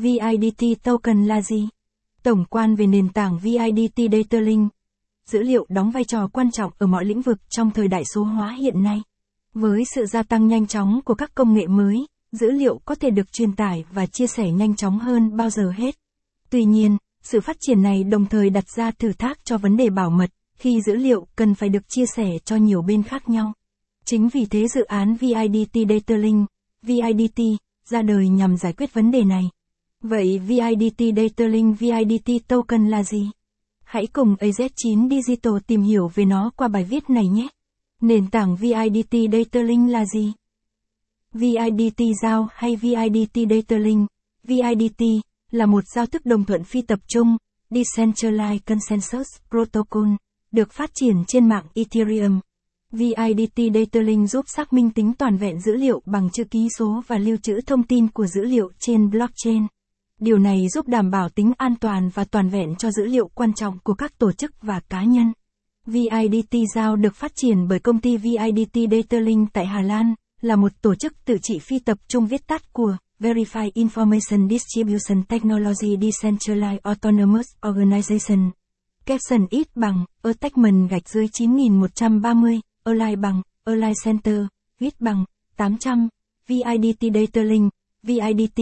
VIDT token là gì? Tổng quan về nền tảng VIDT Data Link. Dữ liệu đóng vai trò quan trọng ở mọi lĩnh vực trong thời đại số hóa hiện nay. Với sự gia tăng nhanh chóng của các công nghệ mới, dữ liệu có thể được truyền tải và chia sẻ nhanh chóng hơn bao giờ hết. Tuy nhiên, sự phát triển này đồng thời đặt ra thử thách cho vấn đề bảo mật, khi dữ liệu cần phải được chia sẻ cho nhiều bên khác nhau. Chính vì thế dự án VIDT Data Link, VIDT, ra đời nhằm giải quyết vấn đề này. Vậy VIDT datalink VIDT Token là gì? Hãy cùng AZ9 Digital tìm hiểu về nó qua bài viết này nhé. Nền tảng VIDT datalink là gì? VIDT giao hay VIDT datalink VIDT, là một giao thức đồng thuận phi tập trung, Decentralized Consensus Protocol, được phát triển trên mạng Ethereum. VIDT datalink giúp xác minh tính toàn vẹn dữ liệu bằng chữ ký số và lưu trữ thông tin của dữ liệu trên blockchain. Điều này giúp đảm bảo tính an toàn và toàn vẹn cho dữ liệu quan trọng của các tổ chức và cá nhân. VIDT Giao được phát triển bởi công ty VIDT DataLink tại Hà Lan, là một tổ chức tự trị phi tập trung viết tắt của Verify Information Distribution Technology Decentralized Autonomous Organization. Capson ít bằng, attachment gạch dưới 9130, align bằng, align center, viết bằng, 800, VIDT Datalink, VIDT,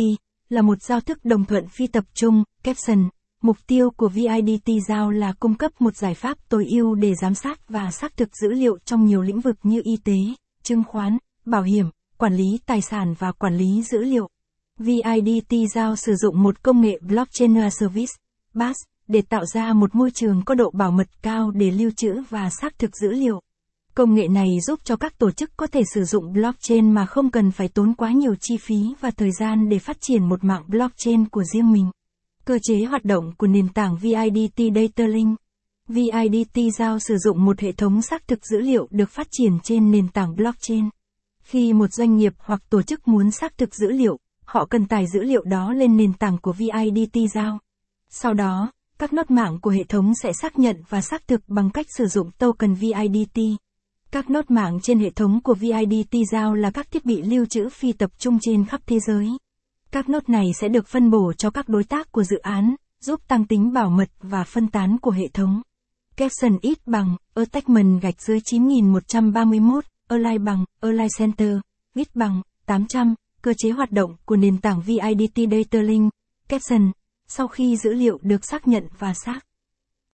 là một giao thức đồng thuận phi tập trung, caption. Mục tiêu của VIDT giao là cung cấp một giải pháp tối ưu để giám sát và xác thực dữ liệu trong nhiều lĩnh vực như y tế, chứng khoán, bảo hiểm, quản lý tài sản và quản lý dữ liệu. VIDT giao sử dụng một công nghệ Blockchain Service, BAS, để tạo ra một môi trường có độ bảo mật cao để lưu trữ và xác thực dữ liệu. Công nghệ này giúp cho các tổ chức có thể sử dụng blockchain mà không cần phải tốn quá nhiều chi phí và thời gian để phát triển một mạng blockchain của riêng mình. Cơ chế hoạt động của nền tảng VIDT Data Link VIDT giao sử dụng một hệ thống xác thực dữ liệu được phát triển trên nền tảng blockchain. Khi một doanh nghiệp hoặc tổ chức muốn xác thực dữ liệu, họ cần tải dữ liệu đó lên nền tảng của VIDT giao. Sau đó, các nốt mạng của hệ thống sẽ xác nhận và xác thực bằng cách sử dụng token VIDT. Các nốt mạng trên hệ thống của VIDT giao là các thiết bị lưu trữ phi tập trung trên khắp thế giới. Các nốt này sẽ được phân bổ cho các đối tác của dự án, giúp tăng tính bảo mật và phân tán của hệ thống. Capson ít bằng, attachment gạch dưới 9131, align bằng, align center, ít bằng, 800, cơ chế hoạt động của nền tảng VIDT Data Link, Capson, sau khi dữ liệu được xác nhận và xác